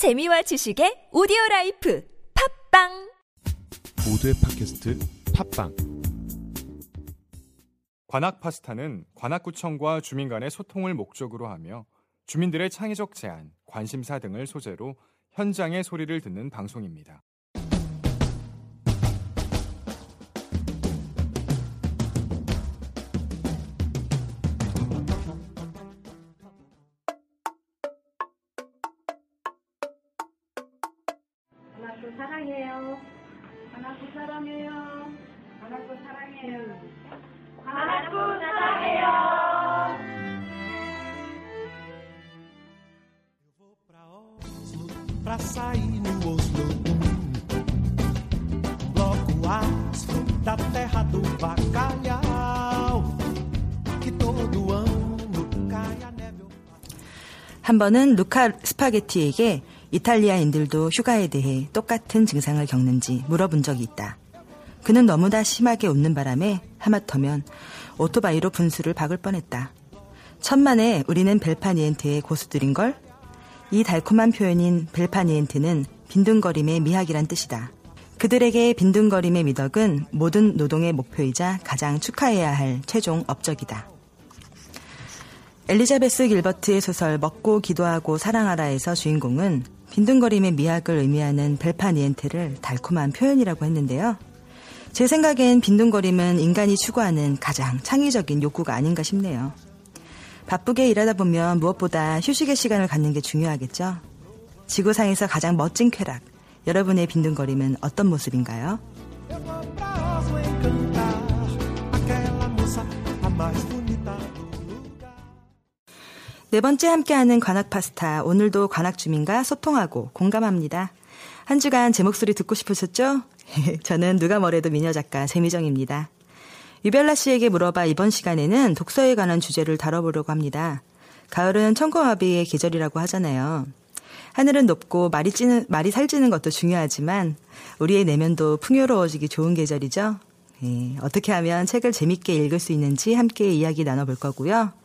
재미와 지식의 오디오 life 팟빵 모두의 팟캐스트 팟빵 관악 파스타는 관악구청과 주민 간의 소통을 목적으로 하며 주민들의 창의적 제안, 관심사 등을 소재로 현장의 소리를 듣는 방송입니다. 한 번은 루카 스파게티에게 이탈리아인들도 휴가에 대해 똑같은 증상을 겪는지 물어본 적이 있다. 그는 너무나 심하게 웃는 바람에 하마터면 오토바이로 분수를 박을 뻔했다. 천만에 우리는 벨파니엔트의 고수들인 걸? 이 달콤한 표현인 벨파니엔트는 빈둥거림의 미학이란 뜻이다. 그들에게 빈둥거림의 미덕은 모든 노동의 목표이자 가장 축하해야 할 최종 업적이다. 엘리자베스 길버트의 소설 먹고 기도하고 사랑하라에서 주인공은 빈둥거림의 미학을 의미하는 벨파니엔테를 달콤한 표현이라고 했는데요. 제 생각엔 빈둥거림은 인간이 추구하는 가장 창의적인 욕구가 아닌가 싶네요. 바쁘게 일하다 보면 무엇보다 휴식의 시간을 갖는 게 중요하겠죠. 지구상에서 가장 멋진 쾌락, 여러분의 빈둥거림은 어떤 모습인가요? 네 번째 함께하는 관악 파스타. 오늘도 관악 주민과 소통하고 공감합니다. 한 주간 제 목소리 듣고 싶으셨죠? 저는 누가 뭐래도 미녀 작가 재미정입니다. 유별나 씨에게 물어봐 이번 시간에는 독서에 관한 주제를 다뤄보려고 합니다. 가을은 청고마비의 계절이라고 하잖아요. 하늘은 높고 말이 찌는, 말이 살찌는 것도 중요하지만 우리의 내면도 풍요로워지기 좋은 계절이죠. 예, 어떻게 하면 책을 재밌게 읽을 수 있는지 함께 이야기 나눠볼 거고요.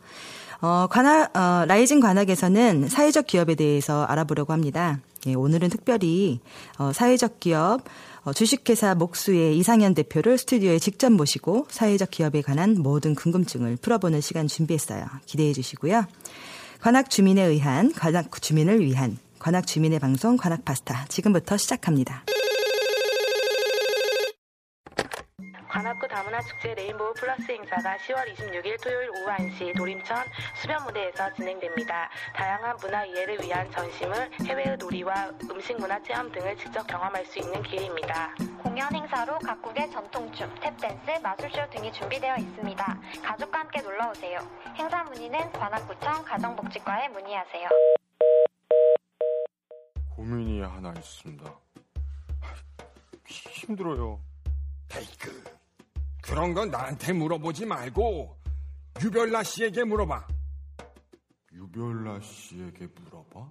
어, 관악, 어, 라이징 관악에서는 사회적 기업에 대해서 알아보려고 합니다. 예, 오늘은 특별히 어, 사회적 기업 어, 주식회사 목수의 이상현 대표를 스튜디오에 직접 모시고 사회적 기업에 관한 모든 궁금증을 풀어보는 시간 준비했어요. 기대해 주시고요. 관악 주민에 의한 관악 주민을 위한 관악 주민의 방송 관악 파스타 지금부터 시작합니다. 관악구 다문화 축제 레인보우 플러스 행사가 10월 26일 토요일 오후 1시 도림천 수변 무대에서 진행됩니다. 다양한 문화 이해를 위한 전시물, 해외의 놀이와 음식 문화 체험 등을 직접 경험할 수 있는 기회입니다. 공연 행사로 각국의 전통춤, 탭댄스, 마술쇼 등이 준비되어 있습니다. 가족과 함께 놀러오세요. 행사 문의는 관악구청 가정복지과에 문의하세요. 고민이 하나 있습니다. 힘들어요. 에이그 그런 건 나한테 물어보지 말고 유별나 씨에게 물어봐. 유별나 씨에게 물어봐?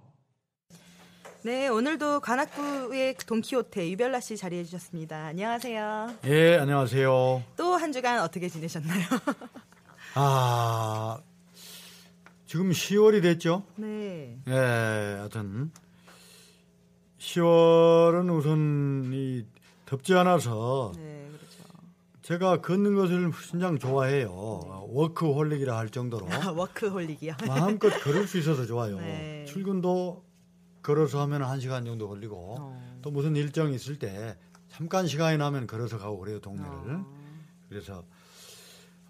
네, 오늘도 관악구의 돈키호테 유별나 씨 자리해 주셨습니다. 안녕하세요. 예, 안녕하세요. 또 한 주간 어떻게 지내셨나요? 아, 지금 10월이 됐죠? 네. 예, 하여튼 10월은 우선 이 덥지 않아서 네. 제가 걷는 것을 신장 좋아해요. 워크홀릭이라 할 정도로 워크홀릭이요. 마음껏 걸을 수 있어서 좋아요. 네. 출근도 걸어서 하면 1시간 정도 걸리고 어. 또 무슨 일정이 있을 때 잠깐 시간이 나면 걸어서 가고 그래요, 동네를. 어. 그래서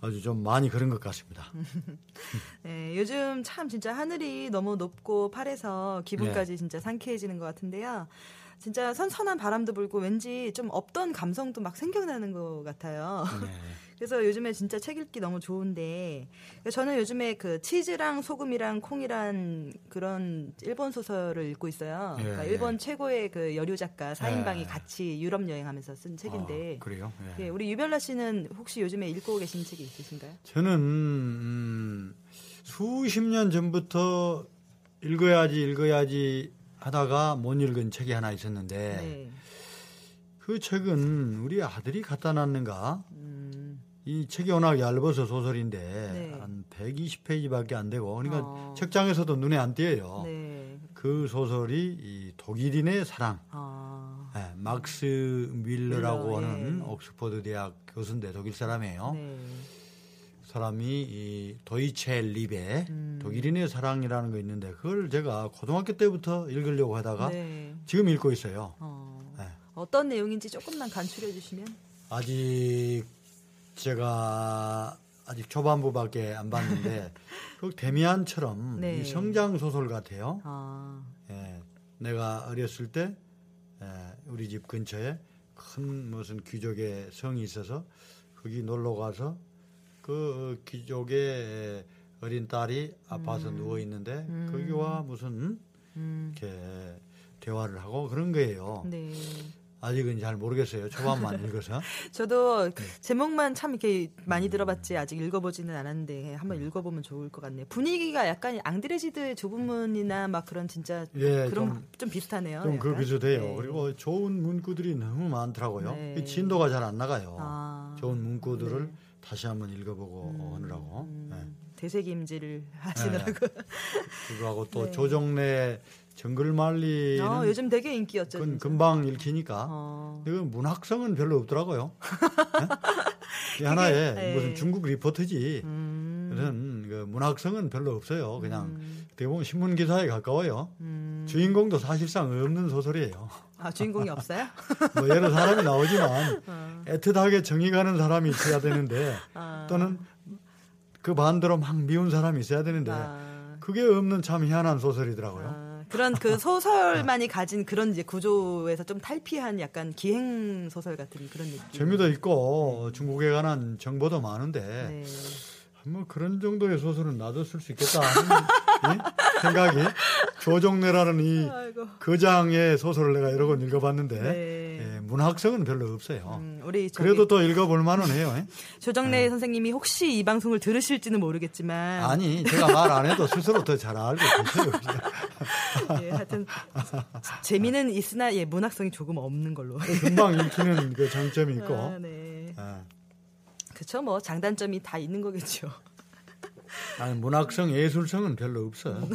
아주 좀 많이 걸은 것 같습니다. 네, 요즘 참 진짜 하늘이 너무 높고 파래서 기분까지 네. 진짜 상쾌해지는 것 같은데요. 진짜 선선한 바람도 불고 왠지 좀 없던 감성도 막 생겨나는 것 같아요. 네. 그래서 요즘에 진짜 책 읽기 너무 좋은데 저는 요즘에 그 치즈랑 소금이랑 콩이란 그런 일본 소설을 읽고 있어요. 예, 그러니까 예. 일본 최고의 그 여류 작가 사인방이 예. 같이 유럽 여행하면서 쓴 책인데 아, 그래요? 예. 예, 우리 유별나 씨는 혹시 요즘에 읽고 계신 책이 있으신가요? 저는 음, 수십 년 전부터 읽어야지 읽어야지 하다가 못 읽은 책이 하나 있었는데 네. 그 책은 우리 아들이 갖다 놨는가? 음, 이 책이 워낙 얇아서 소설인데 네. 한 120페이지밖에 안 되고 그러니까 어. 책장에서도 눈에 안 띄어요. 네. 그그 소설이 이 독일인의 사랑. 아, 예, 막스 밀러라고 밀러, 하는 예. 옥스퍼드 대학 교수인데 독일 사람이에요. 네. 사람이 이 도이체 리베 음. 독일인의 사랑이라는 거 있는데 그걸 제가 고등학교 때부터 읽으려고 하다가 네. 지금 읽고 있어요. 어, 네. 어떤 내용인지 조금만 간추려 주시면. 아직 제가 아직 초반부밖에 안 봤는데 그 데미안처럼 네. 이 성장 소설 같아요. 아, 예, 내가 어렸을 때 예, 우리 집 근처에 큰 무슨 귀족의 성이 있어서 거기 놀러 가서 그 귀족의 어린 딸이 아파서 누워 있는데 음. 거기와 무슨 음, 이렇게 대화를 하고 그런 거예요. 네. 아직은 잘 모르겠어요. 초반만 읽어서. 저도 네. 제목만 참 이렇게 음. 많이 들어봤지 아직 읽어보지는 않았는데 한번 읽어보면 좋을 것 같네요. 분위기가 약간 앙드레지드 좁은 문이나 막 그런 진짜 예, 그런 좀- 좀, 비슷하네요. 좀 그. 비슷해요. 네. 그리고 좋은 문구들이 너무 많더라고요. 네. 이 진도가 잘 안 나가요. 아, 좋은 문구들을 네. 다시 한번 읽어보고 하느라고. 음, 네. 되새김질을 하시느라고. 그거하고 또 네. 조정래 정글말리는 아, 요즘 되게 인기였죠. 그, 진짜. 금방 읽히니까. 어. 근데 그 문학성은 별로 없더라고요. 네? 이 하나의 네. 무슨 중국 리포트지. 음, 그런 그 문학성은 별로 없어요. 그냥 음, 어떻게 보면 신문 기사에 가까워요. 음. 주인공도 사실상 없는 소설이에요. 아, 주인공이 없어요? 뭐 여러 사람이 나오지만 어. 애틋하게 정이 가는 사람이 있어야 되는데 아. 또는 그 반대로 막 미운 사람이 있어야 되는데 아. 그게 없는 참 희한한 소설이더라고요. 아, 그런 그 소설만이 가진 그런 이제 구조에서 좀 탈피한 약간 기행 소설 같은 그런 느낌. 재미도 있고 중국에 관한 정보도 많은데 네. 뭐 그런 정도의 소설은 나도 쓸 수 있겠다 이 생각이 조정래라는 이 아이고. 거장의 소설을 내가 여러 권 읽어봤는데 네. 예, 문학성은 별로 없어요. 음, 우리 저기 그래도 또 읽어볼 만은 해요. 예? 조정래 선생님이 혹시 이 방송을 들으실지는 모르겠지만 아니 제가 말 안 해도 스스로 더 잘 알고 계세요. 예, 하여튼 재미는 있으나 예, 문학성이 조금 없는 걸로. 금방 읽히는 그 장점이 있고 아, 네. 예. 그렇죠. 뭐 장단점이 다 있는 거겠죠. 아니 문학성 예술성은 별로 없어.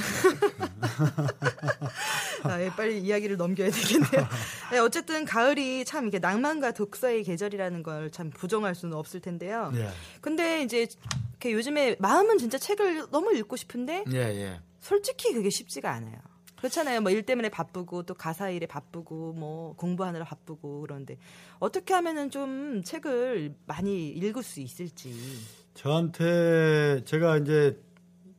아, 예, 빨리 이야기를 넘겨야 되겠네요. 네, 어쨌든 가을이 참 이게 낭만과 독서의 계절이라는 걸 참 부정할 수는 없을 텐데요. 예. 근데 이제 이렇게 요즘에 마음은 진짜 책을 너무 읽고 싶은데 예, 예. 솔직히 그게 쉽지가 않아요. 그렇잖아요. 뭐 일 때문에 바쁘고 또 가사 일에 바쁘고 뭐 공부하느라 바쁘고 그런데 어떻게 하면은 좀 책을 많이 읽을 수 있을지. 저한테 제가 이제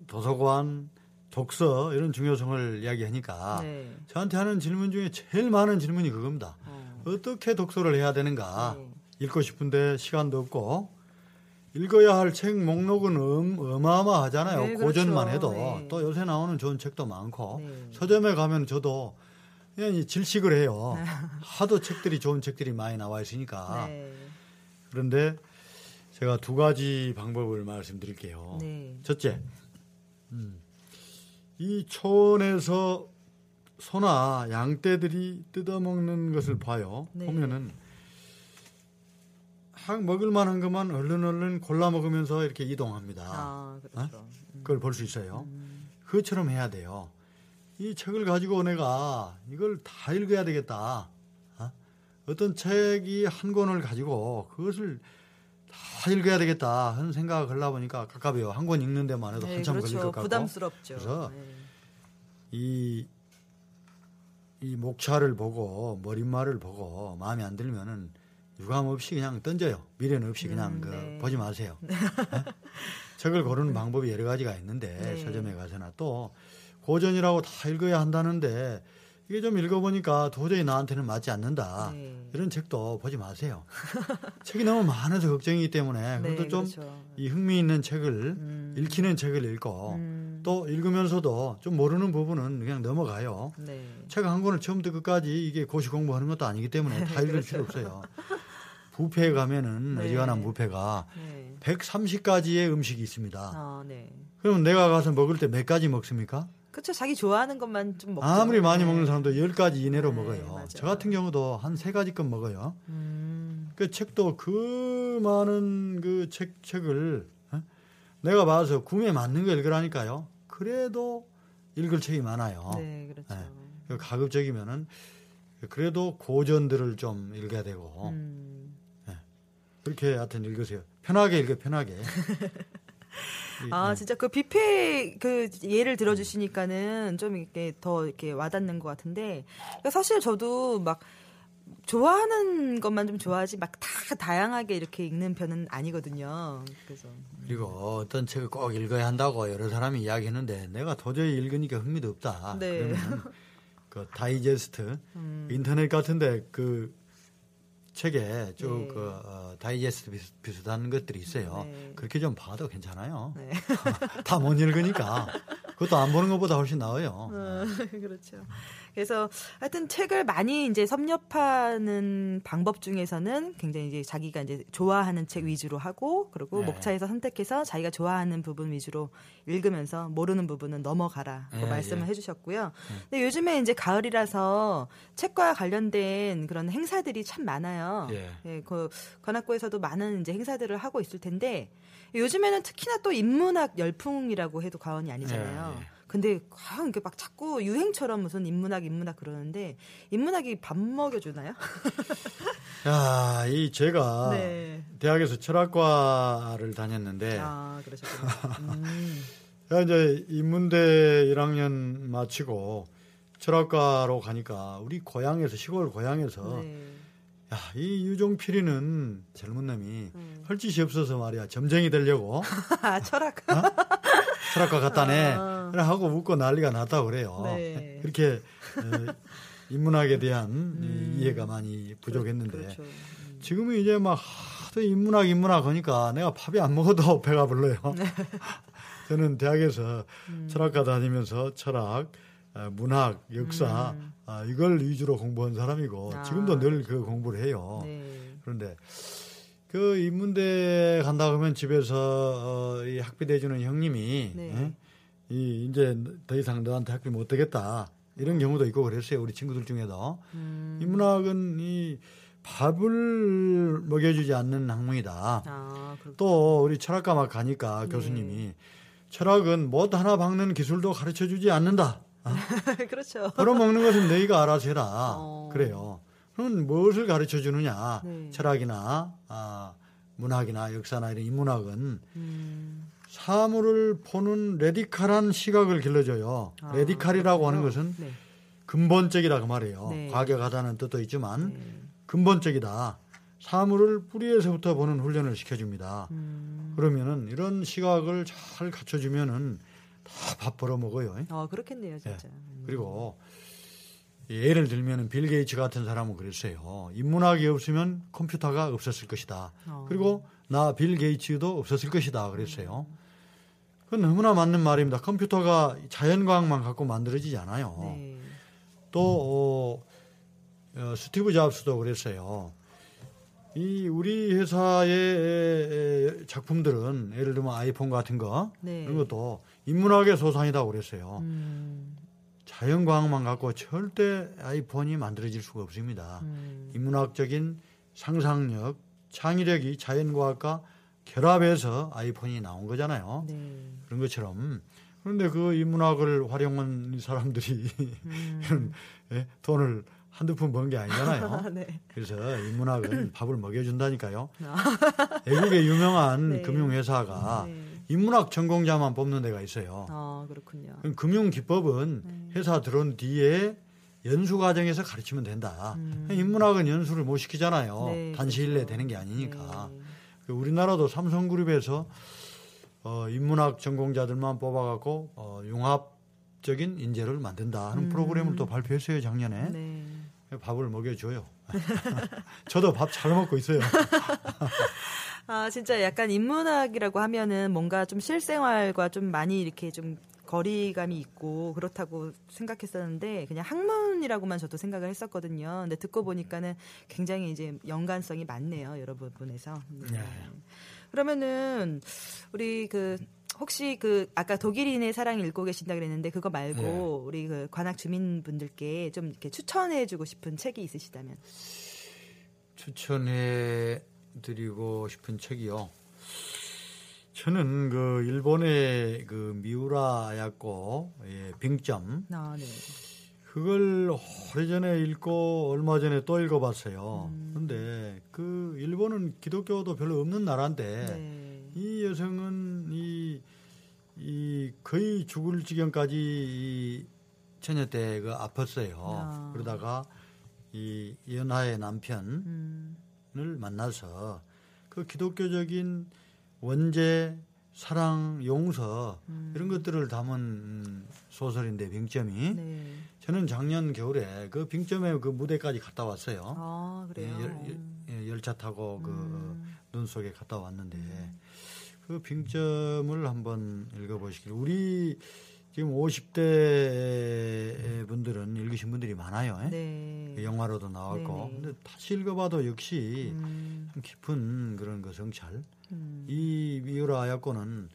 도서관, 독서 이런 중요성을 이야기하니까 네. 저한테 하는 질문 중에 제일 많은 질문이 그겁니다. 어. 어떻게 독서를 해야 되는가? 네. 읽고 싶은데 시간도 없고 읽어야 할 책 목록은 음, 어마어마하잖아요. 네, 그렇죠. 고전만 해도 네. 또 요새 나오는 좋은 책도 많고 네. 서점에 가면 저도 그냥 이 질식을 해요. 하도 책들이 좋은 책들이 많이 나와 있으니까. 네. 그런데 제가 두 가지 방법을 말씀드릴게요. 네. 첫째, 음, 이 초원에서 소나 양떼들이 뜯어먹는 것을 봐요. 네. 보면은 학 먹을 만한 것만 얼른 얼른 골라 먹으면서 이렇게 이동합니다. 아, 그렇죠. 그걸 볼 수 있어요. 그것처럼 해야 돼요. 이 책을 가지고 내가 이걸 다 읽어야 되겠다. 어? 어떤 책이 한 권을 가지고 그것을 다 읽어야 되겠다 하는 생각을 하려 보니까 깝깝해요. 한 권 읽는 데만 해도 네, 한참 그렇죠. 걸릴 것 같고. 부담스럽죠. 그래서 네. 이, 이 목차를 보고 머릿말을 보고 마음에 안 들면은 유감 없이 그냥 던져요. 미련 없이 그냥 음, 그 네. 보지 마세요. 네? 책을 고르는 방법이 여러 가지가 있는데 네. 서점에 가서나 또 고전이라고 다 읽어야 한다는데 이게 좀 읽어보니까 도저히 나한테는 맞지 않는다. 네. 이런 책도 보지 마세요. 책이 너무 많아서 걱정이기 때문에 네, 그것도 좀 그렇죠. 이 흥미 있는 책을 음. 읽히는 책을 읽고 음. 또 읽으면서도 좀 모르는 부분은 그냥 넘어가요. 네. 책한 권을 처음부터 끝까지 이게 고시 공부하는 것도 아니기 때문에 다 읽을 필요 없어요. 뷔페에 가면은 네. 어지간한 뷔페가 네. 130가지의 음식이 있습니다. 아, 네. 그러면 내가 가서 먹을 때 몇 가지 먹습니까? 그렇죠. 자기 좋아하는 것만 좀 먹죠. 아무리 많이 네. 먹는 사람도 10가지 이내로 네, 먹어요. 맞아요. 저 같은 경우도 한 세 가지껏 먹어요. 음. 그 책도 그 많은 그 책, 책을 어? 내가 봐서 구매 맞는 거 읽으라니까요. 그래도 읽을 책이 많아요. 네, 그렇죠. 그 가급적이면은 그래도 고전들을 좀 읽어야 되고 음. 네. 그렇게 하여튼 읽으세요. 편하게 읽어 편하게. 아, 네. 진짜 그 뷔페 그 예를 들어주시니까는 좀 이렇게 더 이렇게 와닿는 것 같은데 그러니까 사실 저도 막 좋아하는 것만 좀 좋아하지 막 다 다양하게 이렇게 읽는 편은 아니거든요. 그래서 그리고 어떤 책을 꼭 읽어야 한다고 여러 사람이 이야기했는데 내가 도저히 읽으니까 흥미도 없다. 네. 그러면 그 다이제스트 음. 인터넷 같은데 그 책에 쭉 네. 그 어, 다이제스트 비슷, 비슷 한 것들이 있어요. 네. 그렇게 좀 봐도 괜찮아요. 네. 다못 읽으니까 그것도 안 보는 것보다 훨씬 나아요. 어, 그렇죠. 그래서 하여튼 책을 많이 이제 섭렵하는 방법 중에서는 굉장히 이제 자기가 이제 좋아하는 책 위주로 하고 그리고 네. 목차에서 선택해서 자기가 좋아하는 부분 위주로 읽으면서 모르는 부분은 넘어가라고 예, 말씀을 예. 해주셨고요. 근데 요즘에 이제 가을이라서 책과 관련된 그런 행사들이 참 많아요. 예. 그 관악구에서도 많은 이제 행사들을 하고 있을 텐데 요즘에는 특히나 또 인문학 열풍이라고 해도 과언이 아니잖아요. 예, 예. 근데 과연 이게 막 자꾸 유행처럼 무슨 인문학 인문학 그러는데 인문학이 밥 먹여주나요? 야, 이 제가 네. 대학에서 철학과를 다녔는데 아 그러셨군요. 음. 이제 인문대 1학년 마치고 철학과로 가니까 우리 고향에서 시골 고향에서 네. 야, 이 유종필이는 젊은 놈이 음. 할 짓이 없어서 말이야 점쟁이 되려고 아 철학. 철학과 갔다네 아. 하고 웃고 난리가 났다고 그래요. 네. 그렇게 어, 인문학에 대한 이 이해가 많이 부족했는데 그렇죠. 지금은 이제 막 하도 인문학 인문학 하니까 내가 밥이 안 먹어도 배가 불러요. 네. 저는 대학에서 음. 철학과 다니면서 철학, 어, 문학, 역사 아, 이걸 위주로 공부한 사람이고 음. 아. 지금도 늘 그 공부를 해요. 네. 그런데 그 인문대 간다 그러면 집에서 어, 이 학비 대주는 형님이 네. 예? 이 이제 더 이상 너한테 학비 못 되겠다 이런 경우도 있고 그랬어요 우리 친구들 중에도 음. 인문학은 이 밥을 먹여주지 않는 학문이다. 아. 또 우리 철학과 막 가니까 네. 교수님이 철학은 못 하나 박는 기술도 가르쳐 주지 않는다. 그렇죠. 벌어 먹는 것은 너희가 알아서 해라. 어. 그래요. 그럼 무엇을 가르쳐 주느냐? 네. 철학이나 아, 문학이나 역사나 이런 인문학은 음. 사물을 보는 레디칼한 시각을 길러줘요. 아, 레디칼이라고 하는 그렇군요. 것은 네. 근본적이다 그 말이에요. 네. 과격하다는 뜻도 있지만 네. 근본적이다. 사물을 뿌리에서부터 보는 훈련을 시켜줍니다. 음. 그러면은 이런 시각을 잘 갖춰주면은 다 밥 벌어 먹어요. 어 그렇겠네요 진짜. 음. 그리고 예를 들면은 빌 게이츠 같은 사람은 그랬어요. 인문학이 없으면 컴퓨터가 없었을 것이다. 어. 그리고 나 빌 게이츠도 없었을 것이다. 그랬어요. 그건 너무나 맞는 말입니다. 컴퓨터가 자연과학만 갖고 만들어지지 않아요. 네. 또 어, 어, 스티브 잡스도 그랬어요. 이 우리 회사의 작품들은 예를 들면 아이폰 같은 거 네. 이런 것도 인문학의 소산이라고 그랬어요. 음. 자연과학만 갖고 절대 아이폰이 만들어질 수가 없습니다. 음. 인문학적인 상상력, 창의력이 자연과학과 결합해서 아이폰이 나온 거잖아요. 네. 그런 것처럼 그런데 그 인문학을 활용한 사람들이 음. 이런 예, 돈을 한두 푼 번 게 아니잖아요. 네. 그래서 인문학은 밥을 먹여준다니까요. 외국의 유명한 네. 금융회사가 네. 인문학 전공자만 뽑는 데가 있어요. 아 그렇군요. 그럼 금융 기법은 네. 회사 들어온 뒤에 연수 과정에서 가르치면 된다. 인문학은 연수를 못 시키잖아요. 음. 네, 단시일 내에 그렇죠. 되는 게 아니니까. 네. 그 우리나라도 삼성그룹에서 어, 인문학 전공자들만 뽑아갖고 어, 융합적인 인재를 만든다 하는 프로그램을 또 발표했어요 작년에. 음. 네. 밥을 먹여줘요. 저도 밥 잘 먹고 있어요. 아 진짜 약간 인문학이라고 하면은 뭔가 좀 실생활과 좀 많이 이렇게 좀 거리감이 있고 그렇다고 생각했었는데 그냥 학문이라고만 저도 생각을 했었거든요. 근데 듣고 보니까는 굉장히 이제 연관성이 많네요 여러 부분에서. 네. 그러면은 우리 그 혹시 그 아까 독일인의 사랑 읽고 계신다 그랬는데 그거 말고 네. 우리 그 관악 주민분들께 좀 이렇게 추천해 주고 싶은 책이 있으시다면. 추천해 드리고 싶은 책이요. 저는 그 일본의 그 미우라 야코 예, 빙점 아, 네. 그걸 오래전에 읽고 얼마 전에 또 읽어봤어요. 근데 그 일본은 기독교도 별로 없는 나라인데 네. 이 여성은 이, 이 거의 죽을 지경까지 이 처녀 때그 아팠어요. 아. 그러다가 이 연하의 남편을 음. 만나서 그 기독교적인 원죄, 사랑, 용서 이런 것들을 담은 음, 소설인데 빙점이 네. 저는 작년 겨울에 그 빙점의 그 무대까지 갔다 왔어요. 아, 그래요. 예, 열, 열- 예, 열차 타고 그 음. 눈 속에 갔다 왔는데 그 빙점을 한번 읽어보시길 우리 지금 50대 분들은 읽으신 분들이 많아요. 예? 네. 그 영화로도 나왔고 네 네. 근데 다시 읽어봐도 역시 음, 참 깊은 그런 그 성찰. 음. 이 미우라 아야코는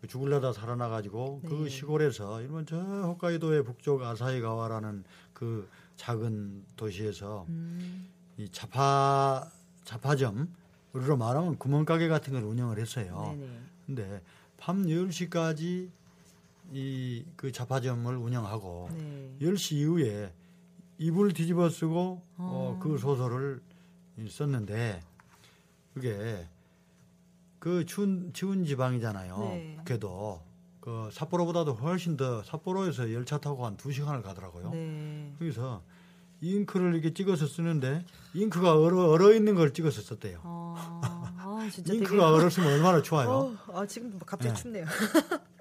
그 죽을려다 살아나가지고 그 네. 시골에서 일본 저 홋카이도의 북쪽 아사히가와라는 그 작은 도시에서 음. 이 자파 자파점 우리로 말하면 구멍가게 같은 걸 운영을 했어요. 네네. 근데 밤 10시까지 이그 자파점을 운영하고 네. 10시 이후에 이불 뒤집어 쓰고 어, 어. 그 소설을 썼는데 그게 그 추운, 추운 지방이잖아요. 네. 북해도 그 삿포로보다도 훨씬 더 삿포로에서 열차 타고 한두 시간을 가더라고요. 네. 거기서 잉크를 이렇게 찍어서 쓰는데 잉크가 얼어, 얼어 있는 걸 찍어서 썼대요. 아, 아, 진짜 잉크가 되게 얼었으면 얼마나 추워요. 어, 아, 지금 갑자기 네. 춥네요.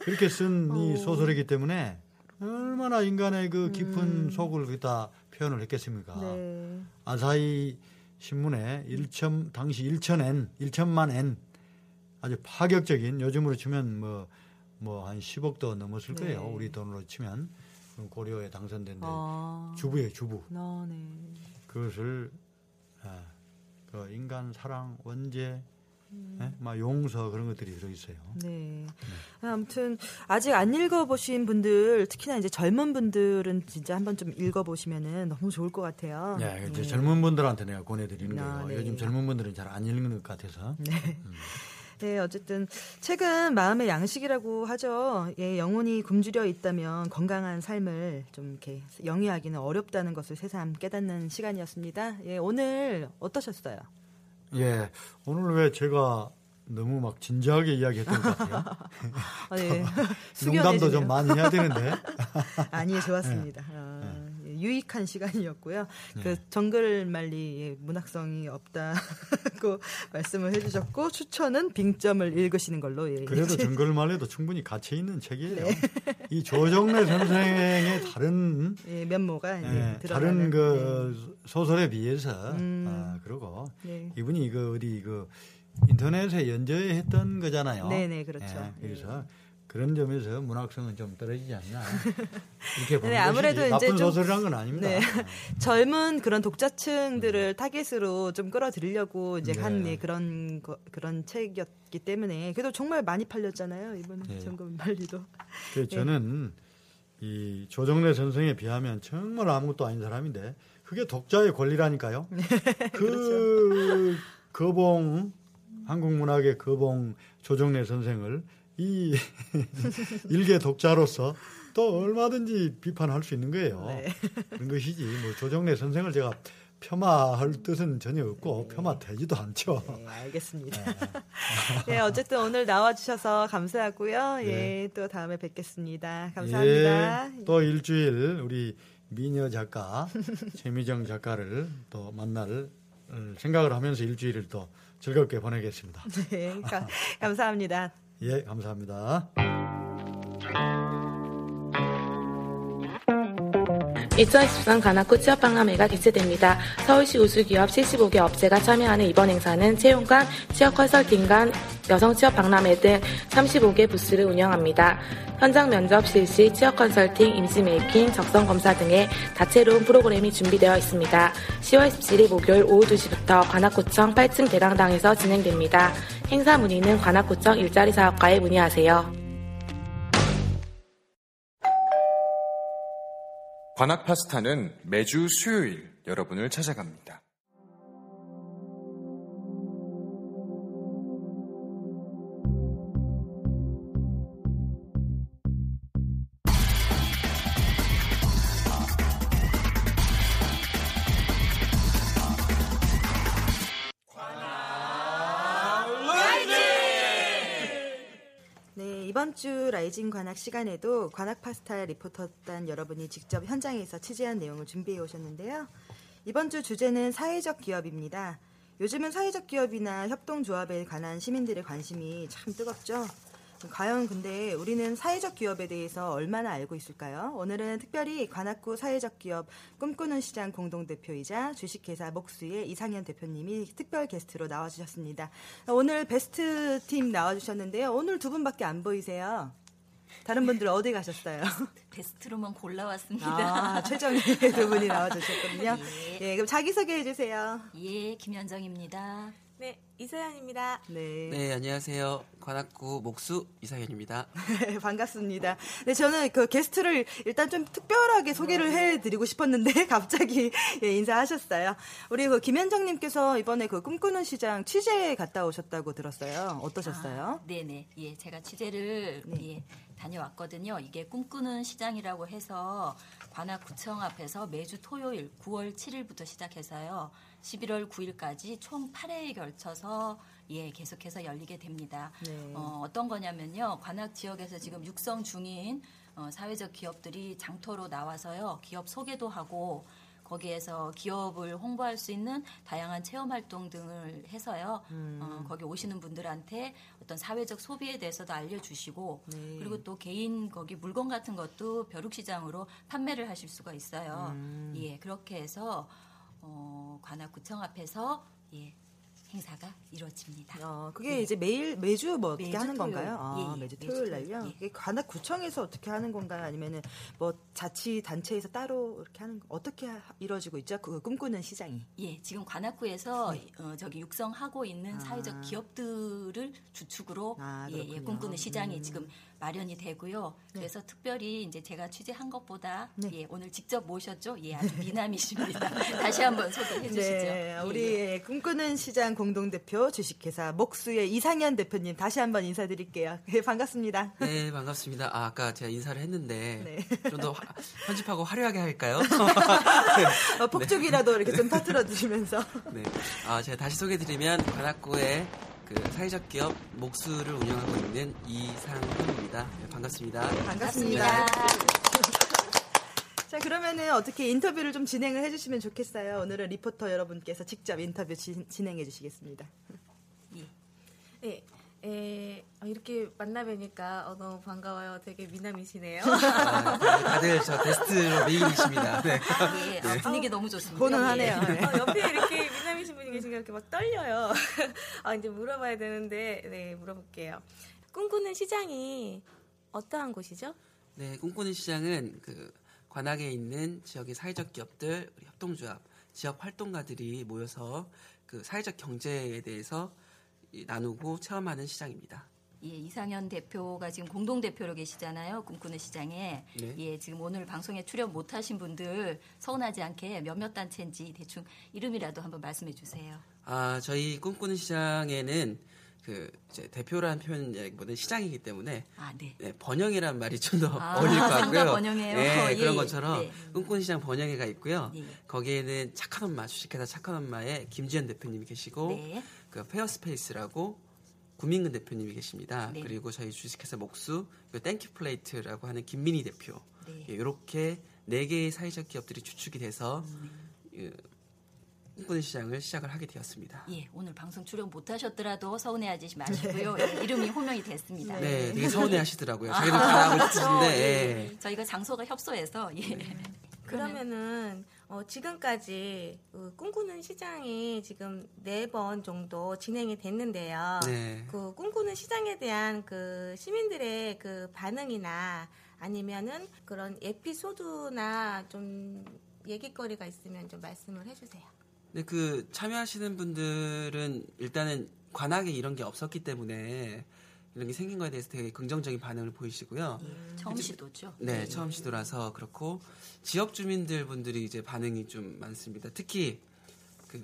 그렇게 쓴이 어. 소설이기 때문에 얼마나 인간의 그 깊은 속을 거기다 표현을 했겠습니까? 음. 네. 아사히 신문에 1천 당시 1천엔 1천만 엔 아주 파격적인 요즘으로 치면 뭐 뭐 한 10억도 넘었을 네. 거예요. 우리 돈으로 치면 고려에 당선된 데 아. 주부예요, 주부. 아, 네. 그것을 아, 그 인간 사랑, 원죄, 음. 예? 막 용서 그런 것들이 들어 있어요. 네. 아무튼 아직 안 읽어보신 분들 특히나 이제 젊은 분들은 진짜 한번 좀 읽어보시면은 너무 좋을 것 같아요. 네, 이제 네. 젊은 분들한테 내가 권해드리는 아, 거예요. 네. 요즘 젊은 분들은 잘 안 읽는 것 같아서. 네. 네, 어쨌든 책은 마음의 양식이라고 하죠. 예, 영혼이 굶주려 있다면 건강한 삶을 좀 이렇게 영위하기는 어렵다는 것을 새삼 깨닫는 시간이었습니다. 예, 오늘 어떠셨어요? 예, 오늘 왜 제가 너무 막 진지하게 이야기했던 것 같아요. 아, 네. 농담도. 좀 많이 해야 되는데. 아니, 좋았습니다. 아, 예, 유익한 시간이었고요. 그 네. 정글 말리 예, 문학성이 없다고 말씀을 해주셨고 추천은 빙점을 읽으시는 걸로. 예, 그래도 정글만 해도 충분히 가치 있는 책이에요. 이 조정래 선생의 다른 예, 면모가 예, 다른 그 소설에 비해서 음. 아, 그러고 네. 이분이 그 어디 그 인터넷에 연재했던 거잖아요. 네네, 그렇죠. 예, 그래서 그런 점에서 문학성은 좀 떨어지지 않나 이렇게 보는 네, 아무래도 것이지 나쁜 소설이란 건 아닙니다. 네. 젊은 그런 독자층들을 타겟으로 좀 끌어들이려고 이제 한 네. 예, 그런 거, 그런 책이었기 때문에 그래도 정말 많이 팔렸잖아요 이번에 네. 정글말리도. 그 저는 이 조정래 선생에 비하면 정말 아무것도 아닌 사람인데 그게 독자의 권리라니까요. 그 거봉 한국 문학의 거봉 조정래 선생을 이 일개 독자로서 또 얼마든지 비판할 수 있는 거예요. 네. 그런 것이지 뭐 조정래 선생을 제가 폄하할 뜻은 전혀 없고 폄하되지도 않죠. 네, 알겠습니다. 예, 어쨌든 오늘 나와주셔서 감사하고요. 예, 네. 또 다음에 뵙겠습니다. 감사합니다. 예, 또 일주일 우리 미녀 작가 최미정 작가를 또 만날 어, 생각을 하면서 일주일을 또 즐겁게 보내겠습니다. 네, 가- 감사합니다. 예, 감사합니다. 2023 관악구 취업박람회가 개최됩니다. 서울시 우수기업 75개 업체가 참여하는 이번 행사는 채용관, 취업 컨설팅관, 여성 취업 박람회 등 35개 부스를 운영합니다. 현장 면접 실시, 취업 컨설팅, 임시 메이킹, 적성 검사 등의 다채로운 프로그램이 준비되어 있습니다. 10월 17일 목요일 오후 2시부터 관악구청 8층 대랑당에서 진행됩니다. 행사 문의는 관악구청 일자리 사업과에 문의하세요. 관악 파스타는 매주 수요일 여러분을 찾아갑니다. 이번 주 라이징 관악 시간에도 관악 파스타 리포터단 여러분이 직접 현장에서 취재한 내용을 준비해 오셨는데요. 이번 주 주제는 사회적 기업입니다. 요즘은 사회적 기업이나 협동조합에 관한 시민들의 관심이 참 뜨겁죠. 과연 근데 우리는 사회적 기업에 대해서 얼마나 알고 있을까요? 오늘은 특별히 관악구 사회적 기업 꿈꾸는 시장 공동대표이자 주식회사 목수의 이상현 대표님이 특별 게스트로 나와주셨습니다. 오늘 베스트 팀 나와주셨는데요. 오늘 두 분밖에 안 보이세요. 다른 분들 어디 가셨어요? 베스트로만 골라왔습니다. 아, 최정희 두 분이 나와주셨거든요. 예. 예, 그럼 자기소개해 주세요. 예, 김현정입니다. 네, 이서연입니다. 네. 네, 안녕하세요. 관악구 목수 이상현입니다. 네, 반갑습니다. 네, 저는 그 게스트를 일단 좀 특별하게 소개를 해드리고 싶었는데 갑자기 예, 인사하셨어요. 우리 그 김현정님께서 이번에 그 꿈꾸는 시장 취재 갔다 오셨다고 들었어요. 어떠셨어요? 아, 네네. 예, 제가 취재를 예, 다녀왔거든요. 이게 꿈꾸는 시장이라고 해서 관악구청 앞에서 매주 토요일 9월 7일부터 시작해서요. 11월 9일까지 총 8회에 걸쳐서 예, 계속해서 열리게 됩니다. 네. 어, 어떤 거냐면요. 관악 지역에서 지금 육성 중인 어, 사회적 기업들이 장터로 나와서요. 기업 소개도 하고 거기에서 기업을 홍보할 수 있는 다양한 체험 활동 등을 해서요. 음. 어, 거기 오시는 분들한테 어떤 사회적 소비에 대해서도 알려주시고 네. 그리고 또 개인 거기 물건 같은 것도 벼룩시장으로 판매를 하실 수가 있어요. 음. 예, 그렇게 해서 어, 관악구청 앞에서 예, 행사가 이루어집니다. 어, 그게 예. 이제 매일 매주 뭐 어떻게 매주 하는 토요일. 건가요? 아, 예, 예. 매주 토요일. 날요. 예. 이게 관악구청에서 어떻게 하는 건가요? 아니면은 뭐 자치 단체에서 따로 이렇게 하는 거 어떻게 하- 이루어지고 있죠? 그 꿈꾸는 시장이. 예, 지금 관악구에서 네. 어, 저기 육성하고 있는 아. 사회적 기업들을 주축으로 아, 예, 예. 꿈꾸는 시장이 음. 지금 마련이 되고요. 네. 그래서 특별히 이제 제가 취재한 것보다 네. 예, 오늘 직접 모셨죠. 예, 아주 미남이십니다. 다시 한번 소개해 주시죠. 네, 예, 우리 예. 꿈꾸는 시장 공동 대표 주식회사 목수의 이상현 대표님 다시 한번 인사드릴게요. 네, 반갑습니다. 네, 반갑습니다. 아, 아까 제가 인사를 했는데 네. 좀더 편집하고 화려하게 할까요? 어, 폭죽이라도 이렇게 좀 터뜨려 주시면서. 네. 아, 제가 다시 소개드리면 관악구의 그 사회적 기업 목수를 운영하고 있는 이상훈입니다. 네, 반갑습니다. 반갑습니다. 자, 그러면은 어떻게 인터뷰를 좀 진행을 해주시면 좋겠어요. 오늘은 리포터 여러분께서 직접 인터뷰 지- 진행해 주시겠습니다. 네, 에, 어, 이렇게 만나뵈니까 어, 너무 반가워요. 되게 미남이시네요. 아, 다들 저 게스트로 메인이십니다. 네. 예, 아, 분위기 너무 좋습니다. 훈훈하네요. 예. 네. 어, 옆에 이렇게 미남이신 분이 계시니까 이렇게 막 떨려요. 아, 이제 물어봐야 되는데, 네, 물어볼게요. 꿈꾸는 시장이 어떠한 곳이죠? 네, 꿈꾸는 시장은 그 관악에 있는 지역의 사회적 기업들, 우리 협동조합, 지역 활동가들이 모여서 그 사회적 경제에 대해서 이 나누고 체험하는 시장입니다. 예, 이상현 대표가 지금 공동 대표로 계시잖아요. 꿈꾸는 시장에. 네. 예, 지금 오늘 방송에 출연 못 하신 분들 서운하지 않게 몇몇 단체인지 대충 이름이라도 한번 말씀해 주세요. 아, 저희 꿈꾸는 시장에는 그 이제 대표라는 표현보다는 시장이기 때문에 아, 네. 네, 번영이라는 말이 좀더 아, 어울릴 것 같고요. 번영회요? 네, 예, 그런 예. 것처럼 네. 꿈꾸는 시장 번영회가 있고요. 예. 거기에는 착한 엄마, 주식회사 착한 엄마의 김지현 대표님이 계시고 네. 그 페어스페이스라고 구민근 대표님이 계십니다. 네. 그리고 저희 주식회사 목수, 그 땡큐 플레이트라고 하는 김민희 대표. 네. 예, 이렇게 네 개의 사회적 기업들이 주축이 돼서 음. 그 꿈꾸는 시장을 시작을 하게 되었습니다. 예, 오늘 방송 출연 못 하셨더라도 서운해하지 마시고요. 예, 이름이 호명이 됐습니다. 네, 되게 서운해 하시더라고요. 아, 자기들 다 하고 그렇죠. 싶으신데. 예. 예. 저희가 장소가 협소해서 예. 그러면은 어, 지금까지 그 꿈꾸는 시장이 지금 네 번 정도 진행이 됐는데요. 네. 그 꿈꾸는 시장에 대한 그 시민들의 그 반응이나 아니면은 그런 에피소드나 좀 얘기거리가 있으면 좀 말씀을 해주세요. 네, 그 참여하시는 분들은 일단은 관악에 이런 게 없었기 때문에 이런 게 생긴 거에 대해서 되게 긍정적인 반응을 보이시고요. 처음 시도죠. 네, 처음 시도라서 그렇고 지역 주민들 분들이 이제 반응이 좀 많습니다. 특히 그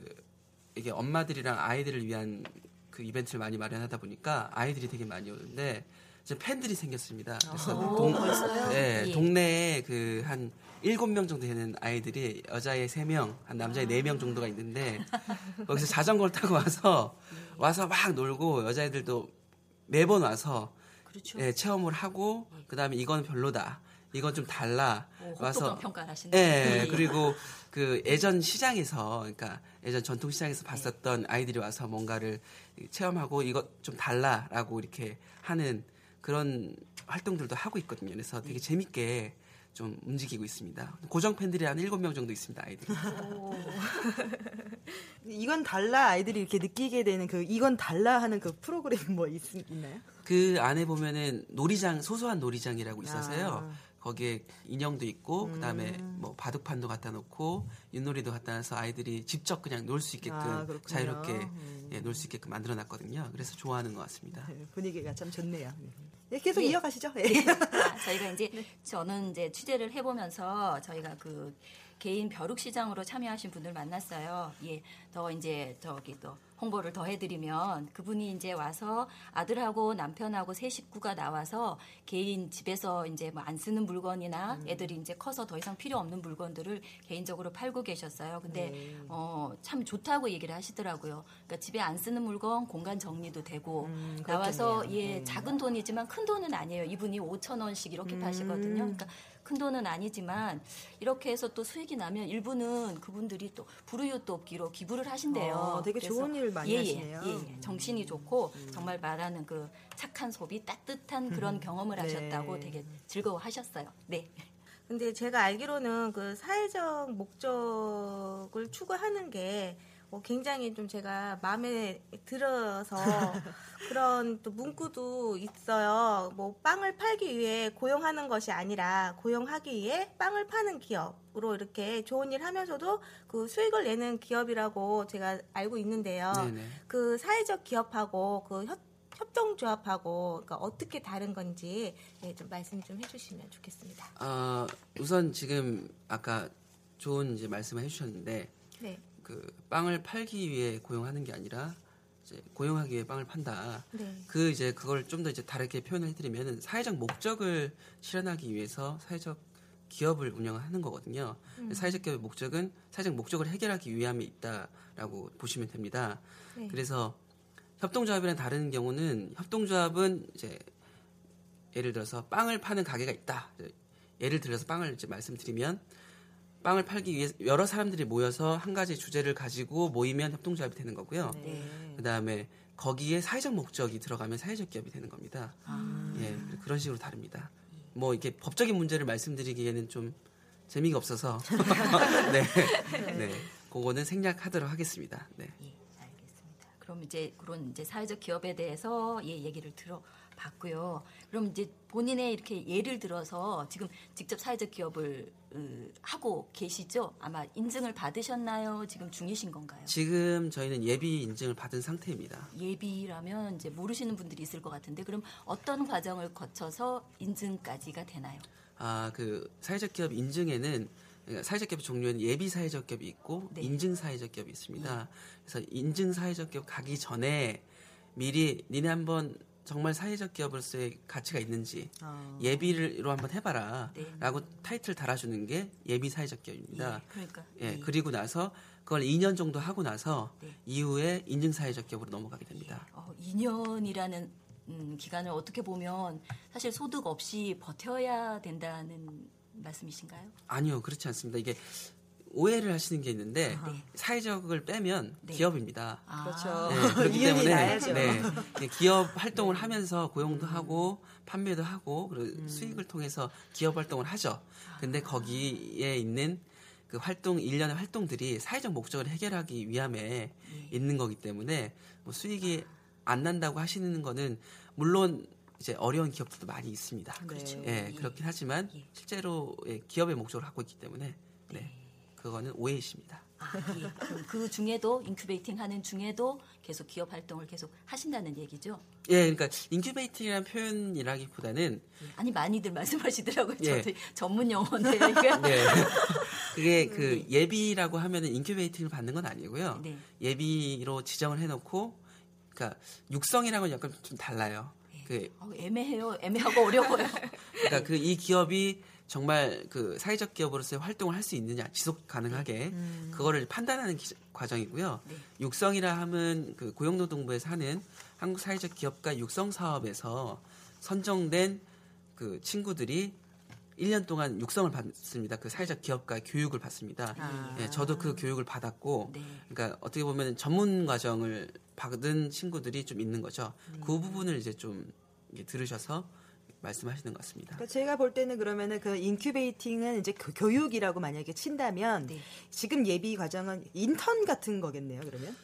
이게 엄마들이랑 아이들을 위한 그 이벤트를 많이 마련하다 보니까 아이들이 되게 많이 오는데 이제 팬들이 생겼습니다. 그래서 오, 벌써요? 네, 예. 동네에 그 한 일곱 명 정도 되는 아이들이 여자애 세 명, 한 남자애 네 명 정도가 있는데 거기서 자전거를 타고 와서 와서 막 놀고 여자애들도 매번 와서 그렇죠. 예, 체험을 하고 그다음에 이건 별로다. 이건 좀 달라. 오, 와서 혹독한 평가를 하시네. 예, 예. 그리고 그 예전 시장에서 그러니까 예전 전통 시장에서 봤었던 아이들이 와서 뭔가를 체험하고 이것 좀 달라라고 이렇게 하는 그런 활동들도 하고 있거든요. 그래서 되게 재밌게 좀 움직이고 있습니다. 고정 팬들이 한 7명 정도 있습니다, 아이들이. 이건 달라 아이들이 이렇게 느끼게 되는 그 이건 달라 하는 그 프로그램 뭐 있, 있나요? 그 안에 보면은 놀이장 소소한 놀이장이라고 있어서요. 아. 거기에 인형도 있고 음. 그다음에 뭐 바둑판도 갖다 놓고 윷놀이도 갖다 놔서 아이들이 직접 그냥 놀 수 있게끔 아. 자유롭게 음. 예, 놀 수 있게끔 만들어 놨거든요. 그래서 좋아하는 것 같습니다. 네, 분위기가 참 좋네요. 예, 계속 네. 이어가시죠. 예. 네. 아, 저희가 이제 저는 이제 취재를 해보면서 저희가 그 개인 벼룩 시장으로 참여하신 분들 만났어요. 예, 더 이제 저기 또 홍보를 더 해드리면 그분이 이제 와서 아들하고 남편하고 세 식구가 나와서 개인 집에서 이제 뭐 안 쓰는 물건이나 애들이 이제 커서 더 이상 필요 없는 물건들을 개인적으로 팔고 계셨어요. 근데 네. 어, 참 좋다고 얘기를 하시더라고요. 그러니까 집에 안 쓰는 물건 공간 정리도 되고 음, 나와서. 예 네. 작은 돈이지만 큰 돈은 아니에요. 이분이 5천 원씩 이렇게 음. 파시거든요. 그러니까 큰 돈은 아니지만 이렇게 해서 또 수익이 나면 일부는 그분들이 또 불우이웃 돕기로 기부를 하신대요. 어, 되게 좋은 일 많이 예, 예, 하시네요. 음. 예, 예. 정신이 좋고 정말 말하는 그 착한 소비, 따뜻한 그런 경험을 네. 하셨다고 되게 즐거워하셨어요. 네. 근데 제가 알기로는 그 사회적 목적을 추구하는 게 어, 굉장히 좀 제가 마음에 들어서 그런 또 문구도 있어요. 뭐 빵을 팔기 위해 고용하는 것이 아니라 고용하기 위해 빵을 파는 기업으로 이렇게 좋은 일 하면서도 그 수익을 내는 기업이라고 제가 알고 있는데요. 네네. 그 사회적 기업하고 그 협, 협동조합하고 그러니까 어떻게 다른 건지 예, 좀 말씀 좀 해주시면 좋겠습니다. 어, 우선 지금 아까 좋은 이제 말씀을 해주셨는데 네. 그 빵을 팔기 위해 고용하는 게 아니라 이제 고용하기 위해 빵을 판다. 네. 그 이제 그걸 좀 더 이제 다르게 표현을 해드리면은 사회적 목적을 실현하기 위해서 사회적 기업을 운영하는 거거든요. 음. 사회적 기업의 목적은 사회적 목적을 해결하기 위함에 있다라고 보시면 됩니다. 네. 그래서 협동조합이랑 다른 경우는 협동조합은 이제 예를 들어서 빵을 파는 가게가 있다. 예를 들어서 빵을 이제 말씀드리면 빵을 팔기 위해 여러 사람들이 모여서 한 가지 주제를 가지고 모이면 협동조합이 되는 거고요. 네. 그다음에 거기에 사회적 목적이 들어가면 사회적 기업이 되는 겁니다. 예, 그런 식으로 다릅니다. 뭐 이렇게 법적인 문제를 말씀드리기에는 좀 재미가 없어서 네, 네, 그거는 생략하도록 하겠습니다. 네. 그럼 이제 그런 이제 사회적 기업에 대해서 예 얘기를 들어 봤고요. 그럼 이제 본인의 이렇게 예를 들어서 지금 직접 사회적 기업을 으, 하고 계시죠? 아마 인증을 받으셨나요? 지금 중이신 건가요? 지금 저희는 예비 인증을 받은 상태입니다. 예비라면 이제 모르시는 분들이 있을 것 같은데 그럼 어떤 과정을 거쳐서 인증까지가 되나요? 아, 그 사회적 기업 인증에는 그러니까 사회적 기업 종류에는 예비 사회적 기업이 있고 네. 인증 사회적 기업이 있습니다. 그래서 인증 사회적 기업 가기 전에 미리 니네 한번 정말 사회적 기업으로서의 가치가 있는지 아. 예비로 한번 해봐라 네. 라고 타이틀 달아주는 게 예비 사회적 기업입니다. 그러니까 예, 예. 그리고 나서 그걸 2년 정도 하고 나서 네. 이후에 인증 사회적 기업으로 넘어가게 됩니다. 어, 2년이라는 음, 기간을 어떻게 보면 사실 소득 없이 버텨야 된다는 말씀이신가요? 아니요, 그렇지 않습니다. 이게 오해를 하시는 게 있는데 네. 사회적을 빼면 네. 기업입니다. 그렇죠. 네, 그렇기 때문에. 네, 기업 활동을 하면서 고용도 하고 판매도 하고 그리고 음. 수익을 통해서 기업 활동을 하죠. 근데 거기에 있는 그 활동 일련의 활동들이 사회적 목적을 해결하기 위함에 있는 거기 때문에 뭐 수익이 안 난다고 하시는 거는 물론 이제 어려운 기업들도 많이 있습니다. 그렇죠. 예, 그렇긴 하지만 실제로 예, 기업의 목적을 갖고 있기 때문에 네, 그거는 오해이십니다. 아, 예. 그 중에도 인큐베이팅 하는 중에도 계속 기업 활동을 계속 하신다는 얘기죠? 예, 그러니까 인큐베이팅이라는 표현이라기보다는 아니 많이들 말씀하시더라고요. 예. 저도 전문 용어인데 네. 그게 그 예비라고 하면은 인큐베이팅을 받는 건 아니고요. 네. 예비로 지정을 해놓고, 그러니까 육성이랑은 약간 좀 달라요. 그 어, 애매해요. 애매하고 어려워요. 그러니까 그 이 기업이 정말 그 사회적 기업으로서의 활동을 할 수 있느냐 지속 가능하게 그거를 판단하는 기- 과정이고요. 육성이라 하면 그 고용노동부에서 하는 한국 사회적 기업가 육성 사업에서 선정된 그 친구들이 1년 동안 육성을 받습니다. 그 사회적 기업가의 교육을 받습니다. 아. 예, 저도 그 교육을 받았고, 네. 그러니까 어떻게 보면 전문 과정을 받은 친구들이 좀 있는 거죠. 음. 그 부분을 이제 좀 들으셔서 말씀하시는 것 같습니다. 그러니까 제가 볼 때는 그러면은 그 인큐베이팅은 이제 교- 교육이라고 만약에 친다면 네. 지금 예비 과정은 인턴 같은 거겠네요. 그러면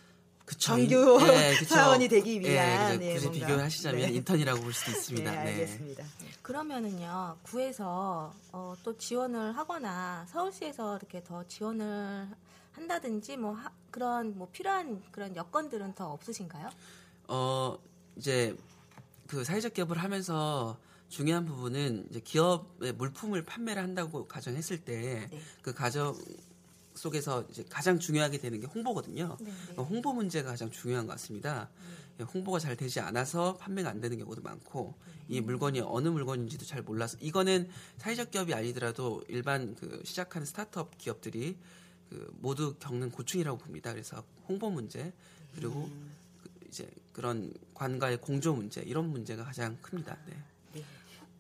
그쵸. 정규 예, 그쵸. 사원이 되기 예, 위한 그래서 예, 굳이. 비교하시자면 네. 인턴이라고 볼 수도 있습니다. 네, 네. 알겠습니다. 그러면은요 구에서 어, 또 지원을 하거나 서울시에서 이렇게 더 지원을 한다든지 뭐 하- 그런 뭐 필요한 그런 여건들은 더 없으신가요? 어 이제 그 사회적 기업을 하면서 중요한 부분은 이제 기업의 물품을 판매를 한다고 가정했을 때그 가정 속에서 이제 가장 중요하게 되는 게 홍보거든요. 네, 어, 홍보 문제가 가장 중요한 것 같습니다. 예, 홍보가 잘 되지 않아서 판매가 안 되는 경우도 많고 이 물건이 어느 물건인지도 잘 몰라서 이거는 사회적 기업이 아니더라도 일반 그 시작하는 스타트업 기업들이 그 모두 겪는 고충이라고 봅니다. 그래서 홍보 문제 그리고 그 이제 그런 관과의 공조 문제 이런 문제가 가장 큽니다. 네.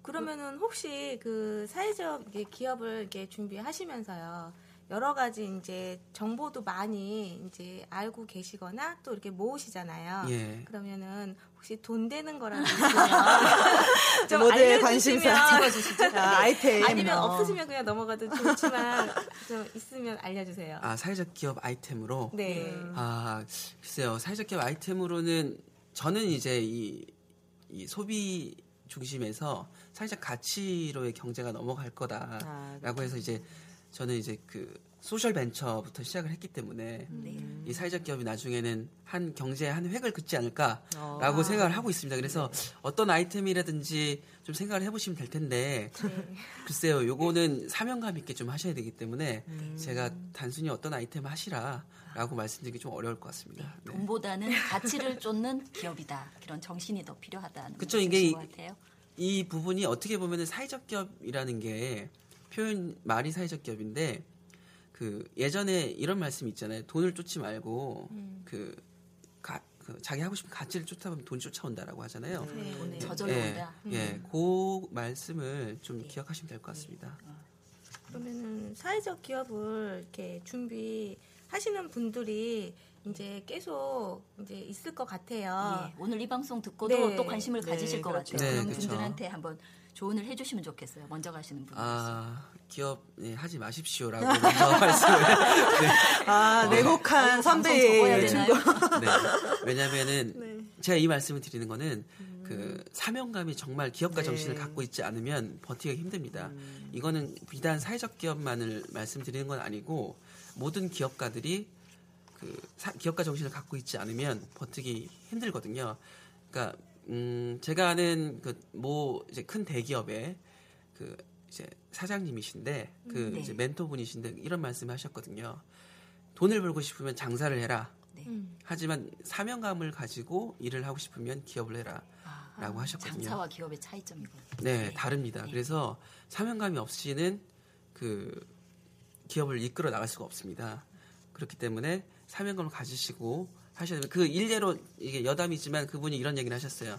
그러면은 혹시 그 사회적 기업을 이렇게 준비하시면서요. 여러 가지 이제 정보도 많이 이제 알고 계시거나 또 이렇게 모으시잖아요. 네. 예. 그러면은 혹시 돈 되는 거라도 있으면 좀 모두의 알려주시면 관심사 찍어주시죠. 아, 아이템. 아니면 어. 없으시면 그냥 넘어가도 좋지만 좀 있으면 알려주세요. 아 사회적 기업 아이템으로 네. 아 글쎄요 사회적 기업 아이템으로는 저는 이제 이, 이 소비 중심에서 사회적 가치로의 경제가 넘어갈 거다라고 해서 이제 저는 이제 그 소셜 벤처부터 시작을 했기 때문에 이 사회적 기업이 나중에는 한 경제에 한 획을 긋지 않을까라고 어. 생각을 하고 있습니다. 그래서 어떤 아이템이라든지 좀 생각을 해보시면 될 텐데 글쎄요, 요거는 사명감 있게 좀 하셔야 되기 때문에 제가 단순히 어떤 아이템 하시라라고 말씀드리기 좀 어려울 것 같습니다. 네. 돈보다는 가치를 쫓는 기업이다. 그런 정신이 더 필요하다는 그쵸, 이게 것 같아요. 이 부분이 어떻게 보면 사회적 기업이라는 게 표현 말이 사회적 기업인데 그 예전에 이런 말씀 있잖아요. 돈을 쫓지 말고 음. 그, 가, 그 자기 하고 싶은 가치를 쫓다 보면 돈이 쫓아온다라고 하잖아요. 네. 돈에 저절로 예, 온다. 예, 음. 그 말씀을 좀 기억하시면 될 것 같습니다. 그러면은 사회적 기업을 이렇게 준비하시는 분들이 이제 계속 이제 있을 것 같아요. 예, 오늘 이 방송 듣고도 네. 또 관심을 네, 가지실 것 그렇죠. 같아요. 네, 그런 그쵸. 분들한테 한번 조언을 해주시면 좋겠어요. 먼저 가시는 분들. 아, 기업 예, 하지 마십시오라고 먼저 말씀을. 네. 아, 내곡한 선배의 네. 네. 왜냐면은 제가 이 말씀을 드리는 거는 그 사명감이 정말 기업가 네. 정신을 갖고 있지 않으면 버티기가 힘듭니다. 이거는 비단 사회적 기업만을 말씀드리는 건 아니고 모든 기업가들이 그 사- 기업가 정신을 갖고 있지 않으면 버티기 힘들거든요. 그러니까 음 제가 아는 그뭐 이제 큰 대기업의 그 이제 사장님이신데 그 음, 네. 이제 멘토분이신데 이런 말씀을 하셨거든요. 돈을 벌고 싶으면 장사를 해라. 음. 하지만 사명감을 가지고 일을 하고 싶으면 기업을 해라. 라고 하셨거든요. 장사와 기업의 차이점이군요. 네, 다릅니다. 그래서 사명감이 없이는 그 기업을 이끌어 나갈 수가 없습니다. 그렇기 때문에 사명감을 가지시고 하셔야 되면 그 일례로 이게 여담이지만 그분이 이런 얘기를 하셨어요.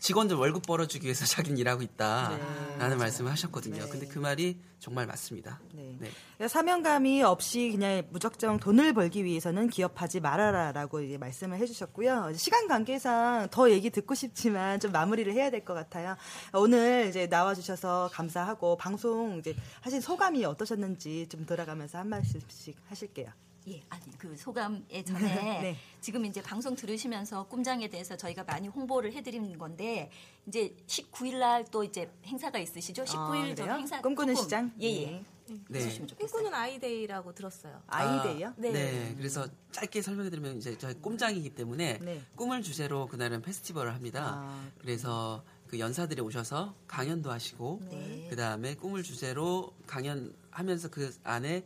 직원들 월급 벌어주기 위해서 자기는 일하고 있다라는 말씀을 하셨거든요. 네. 근데 그 말이 정말 맞습니다. 네. 네. 그러니까 사명감이 없이 그냥 무작정 돈을 벌기 위해서는 기업하지 말아라라고 이제 말씀을 해주셨고요. 시간 관계상 더 얘기 듣고 싶지만 좀 마무리를 해야 될 것 같아요. 오늘 이제 나와주셔서 감사하고 방송 이제 하신 소감이 어떠셨는지 좀 돌아가면서 한 말씀씩 하실게요. 예, 아니 그 소감에 전에 네. 지금 이제 방송 들으시면서 꿈장에 대해서 저희가 많이 홍보를 해드리는 건데 이제 19일 날 또 이제 행사가 있으시죠? 19일 저 그래요? 행사 꿈꾸는 조금, 시장? 예, 예. 네. 네. 좋겠어요. 꿈꾸는 아이데이라고 들었어요. 아이데이요? 네. 네. 그래서 짧게 설명해드리면 이제 저희 꼼장이기 때문에 네. 꿈을 주제로 그날은 페스티벌을 합니다. 아, 그래서 그 연사들이 오셔서 강연도 하시고 네. 그 다음에 꿈을 주제로 강연하면서 그 안에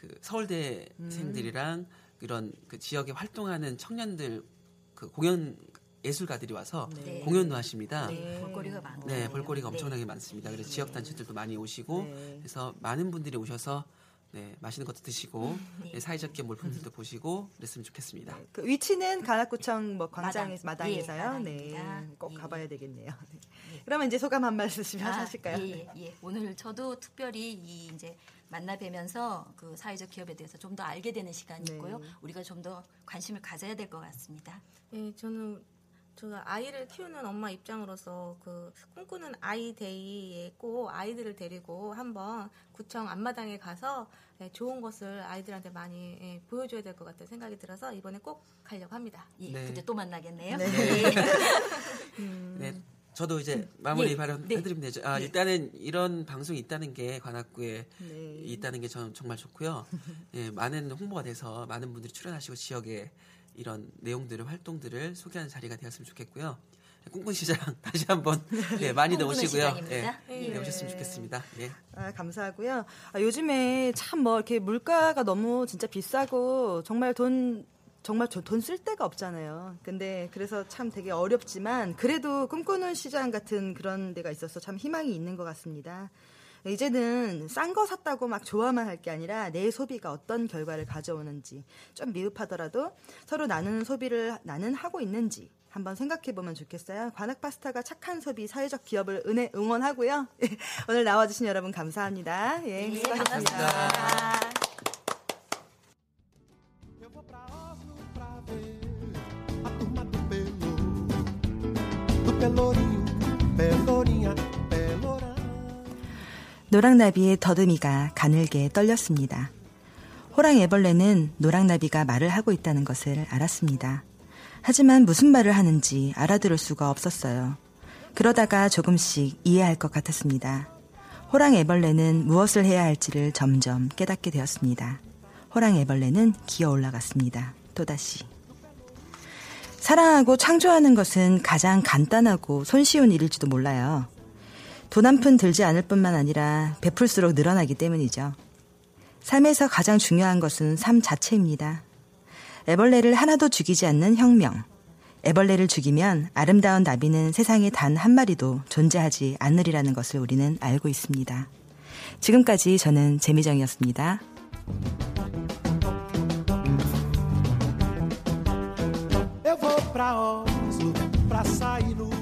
그 서울대생들이랑 이런 그 지역에 활동하는 청년들 그 공연 예술가들이 와서 네. 공연도 하십니다. 네, 볼거리가 많고. 네, 볼거리가 네. 엄청나게 많습니다. 그래서 지역 단체들도 많이 오시고 네. 그래서 많은 분들이 오셔서 네, 맛있는 것도 드시고 네, 사회적 몰품들도 보시고 그랬으면 좋겠습니다. 그 위치는 관악구청 뭐 광장에서 마당. 마당에서요. 예, 네, 마당입니다. 꼭 가봐야 되겠네요. 네. 그러면 이제 소감 한 말씀 아, 하실까요? 예, 예, 예. 오늘 저도 특별히 이 이제 만나 뵈면서 그 사회적 기업에 대해서 좀 더 알게 되는 시간이고요. 네. 우리가 좀 더 관심을 가져야 될 것 같습니다. 예, 저는 제가 아이를 키우는 엄마 입장으로서 그 꿈꾸는 아이 데이에 꼭 아이들을 데리고 한번 구청 앞마당에 가서 예, 좋은 것을 아이들한테 많이 예, 보여줘야 될 것 같은 생각이 들어서 이번에 꼭 가려고 합니다. 예, 네. 그때 또 만나겠네요. 네. 네. 네, 저도 이제 마무리 예, 발언해드리면 되죠. 아, 예. 일단은 이런 방송이 있다는 게 관악구에 네. 있다는 게 저는 정말 좋고요. 예, 많은 홍보가 돼서 많은 분들이 출연하시고 지역에 이런 내용들을 활동들을 소개하는 자리가 되었으면 좋겠고요. 꿈꾼 시장 다시 한번 네, 많이들 꿈꾸는 오시고요. 시장입니다. 예, 예. 네, 오셨으면 좋겠습니다. 예. 아, 감사하고요. 아, 요즘에 참 뭐 이렇게 물가가 너무 진짜 비싸고 정말 돈 정말 저돈쓸 데가 없잖아요. 근데 그래서 참 되게 어렵지만 그래도 꿈꾸는 시장 같은 그런 데가 있어서 참 희망이 있는 것 같습니다. 이제는 싼 거 샀다고 막 좋아만 할 게 아니라 내 소비가 어떤 결과를 가져오는지 좀 미흡하더라도 서로 나누는 소비를 나는 하고 있는지 한번 생각해 보면 좋겠어요. 관악 파스타가 착한 소비, 사회적 기업을 은혜, 응원하고요. 오늘 나와주신 여러분 감사합니다. 예, 수고하셨습니다. Eu Pelourinho, Pelourinha, Pelourã. 노랑나비의 더듬이가 가늘게 떨렸습니다. 호랑 애벌레는 노랑나비가 말을 하고 있다는 것을 알았습니다. 하지만 무슨 말을 하는지 알아들을 수가 없었어요. 그러다가 조금씩 이해할 것 같았습니다. 호랑 애벌레는 무엇을 해야 할지를 점점 깨닫게 되었습니다. 호랑 애벌레는 기어 올라갔습니다. 또다시. 사랑하고 창조하는 것은 가장 간단하고 손쉬운 일일지도 몰라요. 돈 한 푼 들지 않을 뿐만 아니라 베풀수록 늘어나기 때문이죠. 삶에서 가장 중요한 것은 삶 자체입니다. 애벌레를 하나도 죽이지 않는 혁명. 애벌레를 죽이면 아름다운 나비는 세상에 단 한 마리도 존재하지 않으리라는 것을 우리는 알고 있습니다. 지금까지 저는 재미정이었습니다. Eu vou pra Oslo pra sair no